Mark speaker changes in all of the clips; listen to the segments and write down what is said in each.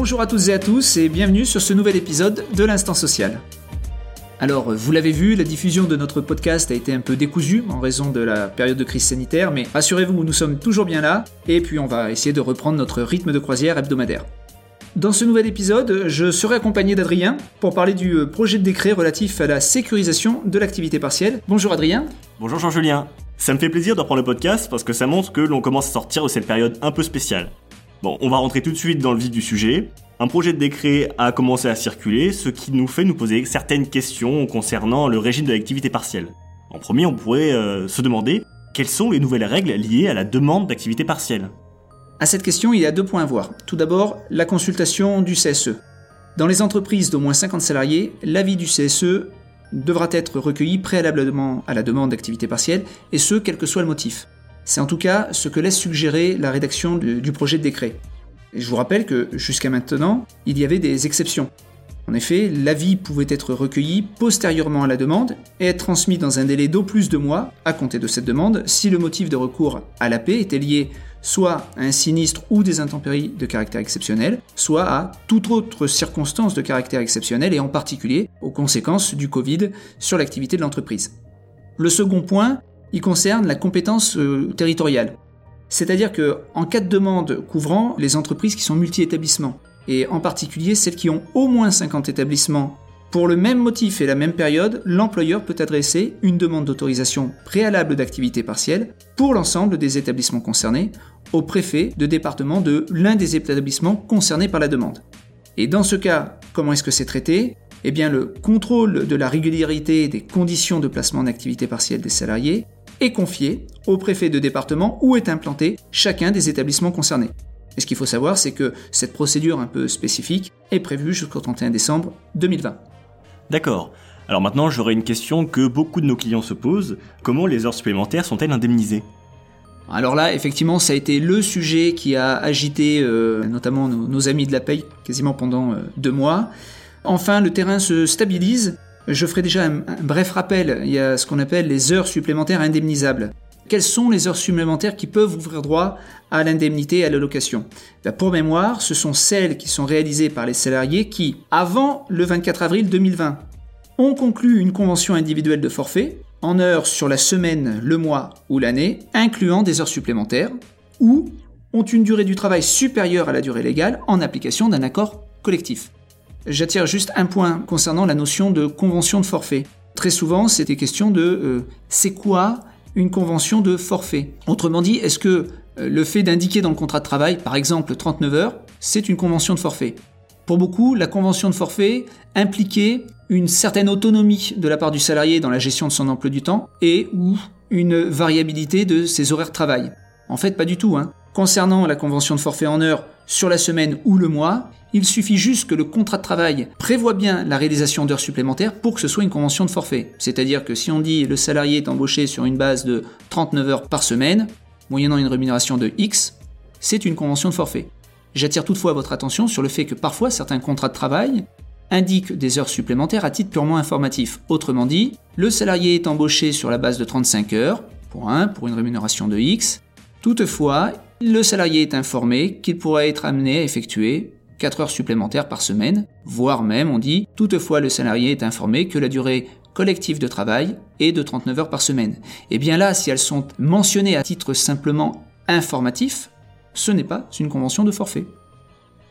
Speaker 1: Bonjour à toutes et à tous et bienvenue sur ce nouvel épisode de l'Instant Social. Alors, vous l'avez vu, la diffusion de notre podcast a été un peu décousue en raison de la période de crise sanitaire, mais rassurez-vous, nous sommes toujours bien là, et puis on va essayer de reprendre notre rythme de croisière hebdomadaire. Dans ce nouvel épisode, je serai accompagné d'Adrien pour parler du euh, projet de décret relatif à la sécurisation de l'activité partielle. Bonjour Adrien.
Speaker 2: Bonjour Jean-Julien. Ça me fait plaisir de reprendre le podcast parce que ça montre que l'on commence à sortir de cette période un peu spéciale. Bon, on va rentrer tout de suite dans le vif du sujet. Un projet de décret a commencé à circuler, ce qui nous fait nous poser certaines questions concernant le régime de l'activité partielle. En premier, on pourrait euh, se demander quelles sont les nouvelles règles liées à la demande d'activité partielle?
Speaker 1: À cette question, il y a deux points à voir. Tout d'abord, la consultation du CSE. Dans les entreprises d'au moins 50 salariés, l'avis du CSE devra être recueilli préalablement à la demande d'activité partielle, et ce, quel que soit le motif. C'est en tout cas ce que laisse suggérer la rédaction du, projet de décret. Et je vous rappelle que jusqu'à maintenant, il y avait des exceptions. En effet, l'avis pouvait être recueilli postérieurement à la demande et être transmis dans un délai d'au plus de mois à compter de cette demande si le motif de recours à la paix était lié soit à un sinistre ou des intempéries de caractère exceptionnel, soit à toute autre circonstance de caractère exceptionnel et en particulier aux conséquences du Covid sur l'activité de l'entreprise. Le second point, il concerne la compétence euh, territoriale. C'est-à-dire que en cas de demande couvrant les entreprises qui sont multi-établissements, et en particulier celles qui ont au moins 50 établissements. Pour le même motif et la même période, l'employeur peut adresser une demande d'autorisation préalable d'activité partielle pour l'ensemble des établissements concernés au préfet de département de l'un des établissements concernés par la demande. Et dans ce cas, comment est-ce que c'est traité? Eh bien, le contrôle de la régularité des conditions de placement d'activité partielle des salariés est confié au préfet de département où est implanté chacun des établissements concernés. Et ce qu'il faut savoir, c'est que cette procédure un peu spécifique est prévue jusqu'au 31 décembre 2020.
Speaker 2: D'accord. Alors maintenant, j'aurais une question que beaucoup de nos clients se posent. Comment les heures supplémentaires sont-elles indemnisées?
Speaker 1: Alors là, effectivement, ça a été le sujet qui a agité euh, notamment nos, amis de la paye quasiment pendant euh, deux mois. Enfin, le terrain se stabilise. Je ferai déjà un bref rappel. Il y a ce qu'on appelle les heures supplémentaires indemnisables quelles sont les heures supplémentaires qui peuvent ouvrir droit à l'indemnité et à l'allocation? Ben, Pour mémoire, ce sont celles qui sont réalisées par les salariés qui, avant le 24 avril 2020, ont conclu une convention individuelle de forfait en heures sur la semaine, le mois ou l'année, incluant des heures supplémentaires, ou ont une durée du travail supérieure à la durée légale en application d'un accord collectif. J'attire juste un point concernant la notion de convention de forfait. Très souvent, c'était question de euh, c'est quoi une convention de forfait? Autrement dit, est-ce que euh, le fait d'indiquer dans le contrat de travail, par exemple 39 heures, c'est une convention de forfait? Pour beaucoup, la convention de forfait impliquait une certaine autonomie de la part du salarié dans la gestion de son emploi du temps et ou une variabilité de ses horaires de travail. En fait, pas du tout. Hein. Concernant la convention de forfait en heures sur la semaine ou le mois, il suffit juste que le contrat de travail prévoit bien la réalisation d'heures supplémentaires pour que ce soit une convention de forfait. C'est-à-dire que si on dit le salarié est embauché sur une base de 39 heures par semaine, moyennant une rémunération de X, c'est une convention de forfait. J'attire toutefois votre attention sur le fait que parfois certains contrats de travail indiquent des heures supplémentaires à titre purement informatif. Autrement dit, le salarié est embauché sur la base de 35 heures, pour un, pour une rémunération de X. Toutefois, le salarié est informé qu'il pourra être amené à effectuer 4 heures supplémentaires par semaine, voire même, on dit, toutefois le salarié est informé que la durée collective de travail est de 39 heures par semaine. Et bien là, si elles sont mentionnées à titre simplement informatif, ce n'est pas une convention de forfait.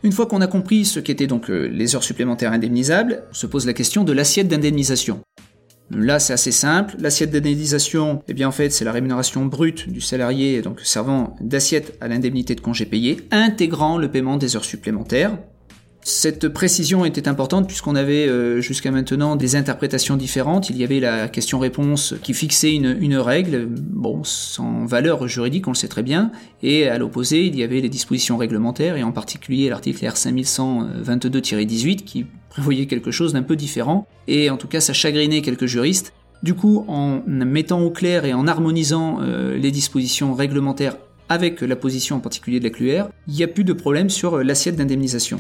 Speaker 1: Une fois qu'on a compris ce qu'étaient donc euh, les heures supplémentaires indemnisables, se pose la question de l'assiette d'indemnisation. Là, c'est assez simple. L'assiette d'indemnisation, eh bien, en fait, c'est la rémunération brute du salarié, donc servant d'assiette à l'indemnité de congé payé, intégrant le paiement des heures supplémentaires. Cette précision était importante puisqu'on avait euh, jusqu'à maintenant des interprétations différentes. Il y avait la question-réponse qui fixait une, règle, bon, sans valeur juridique, on le sait très bien, et à l'opposé, il y avait les dispositions réglementaires, et en particulier l'article R5122-18 qui prévoyait quelque chose d'un peu différent, et en tout cas ça chagrinait quelques juristes. Du coup, en mettant au clair et en harmonisant euh, les dispositions réglementaires avec la position en particulier de la CLUR, il n'y a plus de problème sur euh, l'assiette d'indemnisation.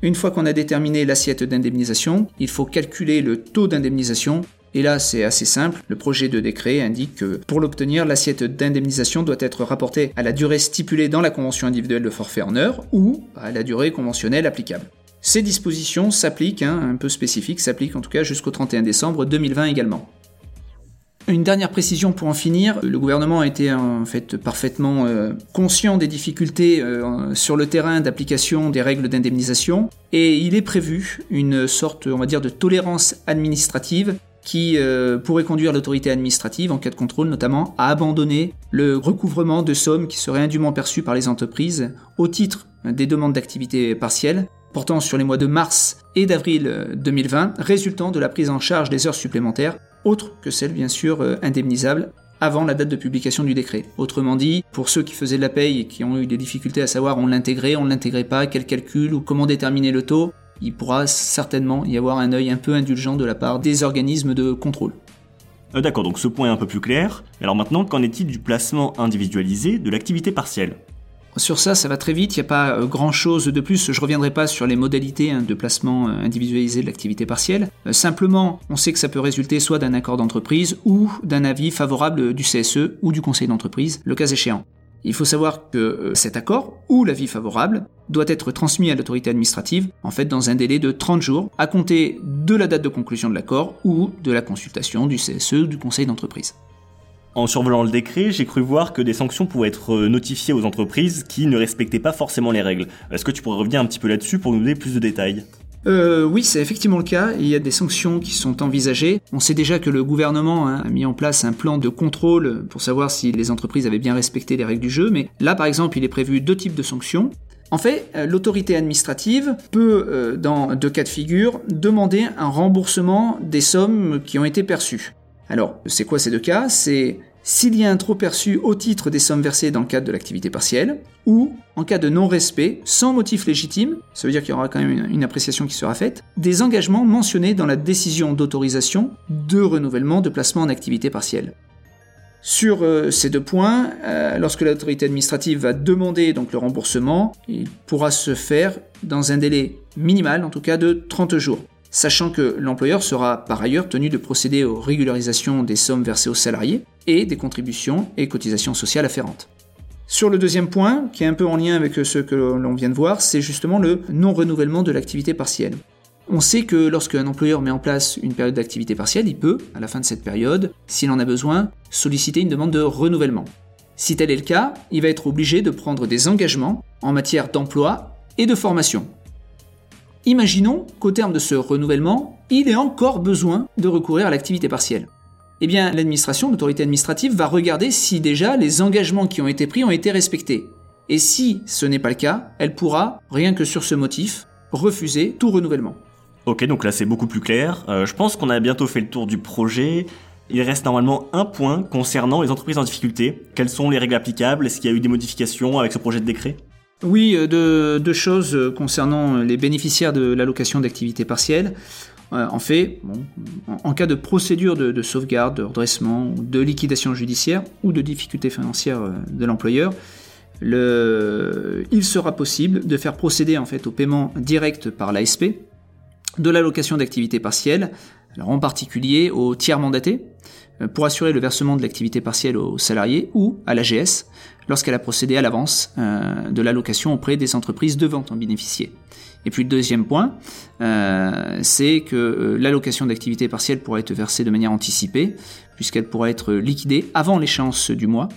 Speaker 1: Une fois qu'on a déterminé l'assiette d'indemnisation, il faut calculer le taux d'indemnisation Et là, c'est assez simple. Le projet de décret indique que pour l'obtenir, l'assiette d'indemnisation doit être rapportée à la durée stipulée dans la convention individuelle de forfait en heure ou à la durée conventionnelle applicable. Ces dispositions s'appliquent, hein, un peu spécifiques, s'appliquent en tout cas jusqu'au 31 décembre 2020 également. Une dernière précision pour en finir, le gouvernement a été en fait parfaitement euh, conscient des difficultés euh, sur le terrain d'application des règles d'indemnisation. Et il est prévu une sorte, on va dire, de tolérance administrative qui euh, pourrait conduire l'autorité administrative, en cas de contrôle notamment, à abandonner le recouvrement de sommes qui seraient indûment perçues par les entreprises au titre des demandes d'activité partielle portant sur les mois de mars et d'avril 2020, résultant de la prise en charge des heures supplémentaires autre que celle bien sûr euh, indemnisable avant la date de publication du décret. Autrement dit, pour ceux qui faisaient de la paye et qui ont eu des difficultés à savoir on l'intégrait, on ne l'intégrait pas, quel calcul ou comment déterminer le taux, il pourra certainement y avoir un œil un peu indulgent de la part des organismes de contrôle.
Speaker 2: Euh, d'accord, donc ce point est un peu plus clair. Alors maintenant, qu'en est-il du placement individualisé de l'activité partielle?
Speaker 1: Sur ça, ça va très vite, il n'y a pas euh, grand-chose de plus. Je ne reviendrai pas sur les modalités hein, de placement euh, individualisé de l'activité partielle. Euh, simplement, on sait que ça peut résulter soit d'un accord d'entreprise ou d'un avis favorable du CSE ou du conseil d'entreprise, le cas échéant. Il faut savoir que cet accord ou l'avis favorable doit être transmis à l'autorité administrative, en fait dans un délai de 30 jours, à compter de la date de conclusion de l'accord ou de la consultation du CSE ou du conseil d'entreprise.
Speaker 2: En survolant le décret, j'ai cru voir que des sanctions pouvaient être euh, notifiées aux entreprises qui ne respectaient pas forcément les règles. Est-ce que tu pourrais revenir un petit peu là-dessus pour nous donner plus de détails?
Speaker 1: Euh, oui, c'est effectivement le cas. Il y a des sanctions qui sont envisagées. On sait déjà que le gouvernement hein, a mis en place un plan de contrôle pour savoir si les entreprises avaient bien respecté les règles du jeu. Mais là, par exemple, il est prévu deux types de sanctions. En fait, euh, l'autorité administrative peut, dans deux cas de figure, demander un remboursement des sommes qui ont été perçues. Alors, c'est quoi ces deux cas? C'est s'il y a un trop perçu au titre des sommes versées dans le cadre de l'activité partielle, ou en cas de non-respect, sans motif légitime, ça veut dire qu'il y aura quand même une, appréciation qui sera faite, des engagements mentionnés dans la décision d'autorisation de renouvellement de placement en activité partielle. Sur euh, ces deux points, euh, lorsque l'autorité administrative va demander le remboursement, il pourra se faire dans un délai minimal, en tout cas de 30 jours sachant que l'employeur sera par ailleurs tenu de procéder aux régularisations des sommes versées aux salariés et des contributions et cotisations sociales afférentes. Sur le deuxième point, qui est un peu en lien avec ce que l'on vient de voir, c'est justement le non-renouvellement de l'activité partielle. On sait que lorsqu'un employeur met en place une période d'activité partielle, il peut, à la fin de cette période, s'il en a besoin, solliciter une demande de renouvellement. Si tel est le cas, il va être obligé de prendre des engagements en matière d'emploi et de formation. Imaginons qu'au terme de ce renouvellement, il ait encore besoin de recourir à l'activité partielle. Eh bien, l'administration, l'autorité administrative, va regarder si déjà les engagements qui ont été pris ont été respectés. Et si ce n'est pas le cas, elle pourra, rien que sur ce motif, refuser tout renouvellement.
Speaker 2: Ok, donc là c'est beaucoup plus clair. Euh, je pense qu'on a bientôt fait le tour du projet. Il reste normalement un point concernant les entreprises en difficulté. Quelles sont les règles applicables? Est-ce qu'il y a eu des modifications avec ce projet de décret?
Speaker 1: Oui, euh, deux, choses euh, concernant les bénéficiaires de l'allocation d'activité partielle. Euh, en fait, en, cas de procédure de, sauvegarde, de redressement, de liquidation judiciaire ou de difficulté financière de l'employeur, il sera possible de faire procéder en fait au paiement direct par l'ASP de l'allocation d'activité partielle, en particulier au tiers mandaté, pour assurer le versement de l'activité partielle aux salariés ou à l'AGS, lorsqu'elle a procédé à l'avance euh, de l'allocation auprès des entreprises devant en bénéficier. Et puis le deuxième point, euh, c'est que euh, l'allocation d'activité partielle pourra être versée de manière anticipée, puisqu'elle pourra être liquidée avant l'échéance du mois,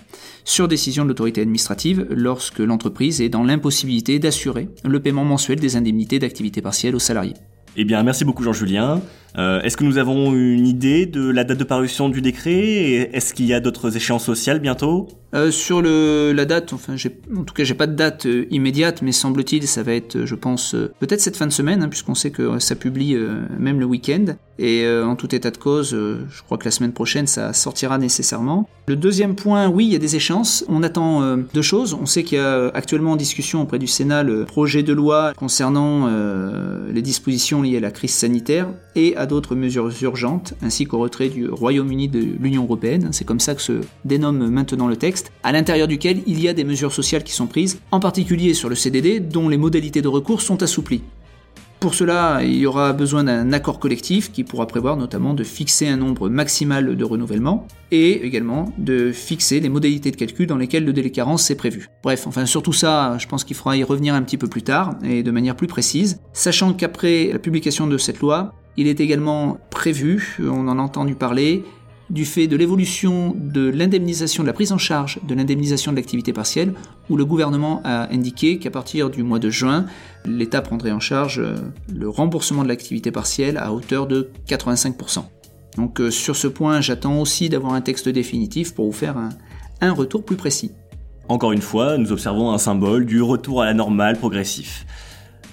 Speaker 1: sur décision de l'autorité administrative, lorsque l'entreprise est dans l'impossibilité d'assurer le paiement mensuel des indemnités d'activité partielle aux salariés.
Speaker 2: Eh bien, merci beaucoup Jean-Julien. Euh, est-ce que nous avons une idée de la date de parution du décret Est-ce qu'il y a d'autres échéances sociales bientôt?
Speaker 1: Euh, Sur la date, enfin, en tout cas, j'ai pas de date euh, immédiate, mais semble-t-il, ça va être, je pense, peut-être cette fin de semaine, hein, puisqu'on sait que ça publie même le week-end. Et en tout état de cause, je crois que la semaine prochaine, ça sortira nécessairement. Le deuxième point, oui, il y a des échéances. On attend deux choses. On sait qu'il y a actuellement en discussion auprès du Sénat le projet de loi concernant les dispositions liées à la crise sanitaire et d'autres mesures urgentes, ainsi qu'au retrait du Royaume-Uni de l'Union européenne. C'est comme ça que se dénomme maintenant le texte, à l'intérieur duquel il y a des mesures sociales qui sont prises, en particulier sur le CDD, dont les modalités de recours sont assouplies. Pour cela, il y aura besoin d'un accord collectif qui pourra prévoir notamment de fixer un nombre maximal de renouvellements et également de fixer les modalités de calcul dans lesquelles le délai carence est prévu. Bref, enfin sur tout ça, je pense qu'il faudra y revenir un petit peu plus tard et de manière plus précise, sachant qu'après la publication de cette loi, il est également prévu, on en a entendu parler, du fait de l'évolution de l'indemnisation, de la prise en charge de l'indemnisation de l'activité partielle, où le gouvernement a indiqué qu'à partir du mois de juin, l'État prendrait en charge euh, le remboursement de l'activité partielle à hauteur de 85%. Donc euh, sur ce point, j'attends aussi d'avoir un texte définitif pour vous faire un, un retour plus précis.
Speaker 2: Encore une fois, nous observons un symbole du retour à la normale progressif.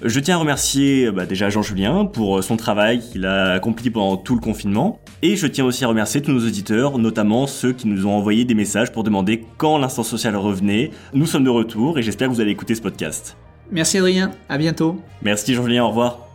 Speaker 2: Je tiens à remercier bah, déjà Jean-Julien pour son travail qu'il a accompli pendant tout le confinement. Et je tiens aussi à remercier tous nos auditeurs, notamment ceux qui nous ont envoyé des messages pour demander quand l'instant social revenait. Nous sommes de retour et j'espère que vous allez écouter ce podcast.
Speaker 1: Merci Adrien, à bientôt.
Speaker 2: Merci Jean-Julien, au revoir.